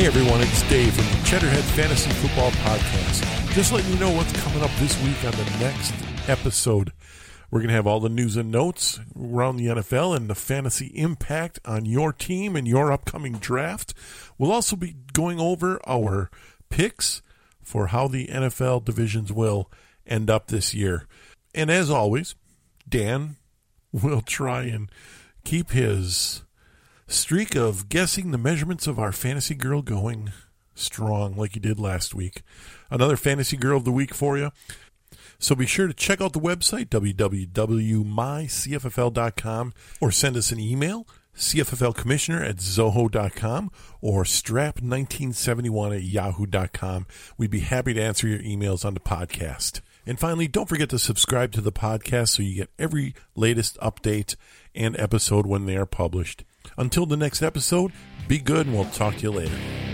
Hey everyone, it's Dave from the Cheddarhead Fantasy Football Podcast. Just letting you know what's coming up this week on the next episode. We're going to have all the news and notes around the NFL and the fantasy impact on your team and your upcoming draft. We'll also be going over our picks for how the NFL divisions will end up this year. And as always, Dan will try and keep his streak of guessing the measurements of our fantasy girl going strong like you did last week. Another fantasy girl of the week for you. So be sure to check out the website, www.mycffl.com, or send us an email, cfflcommissioner at zoho.com, or strap1971 at yahoo.com. We'd be happy to answer your emails on the podcast. And finally, don't forget to subscribe to the podcast so you get every latest update and episode when they are published. Until the next episode, be good and we'll talk to you later.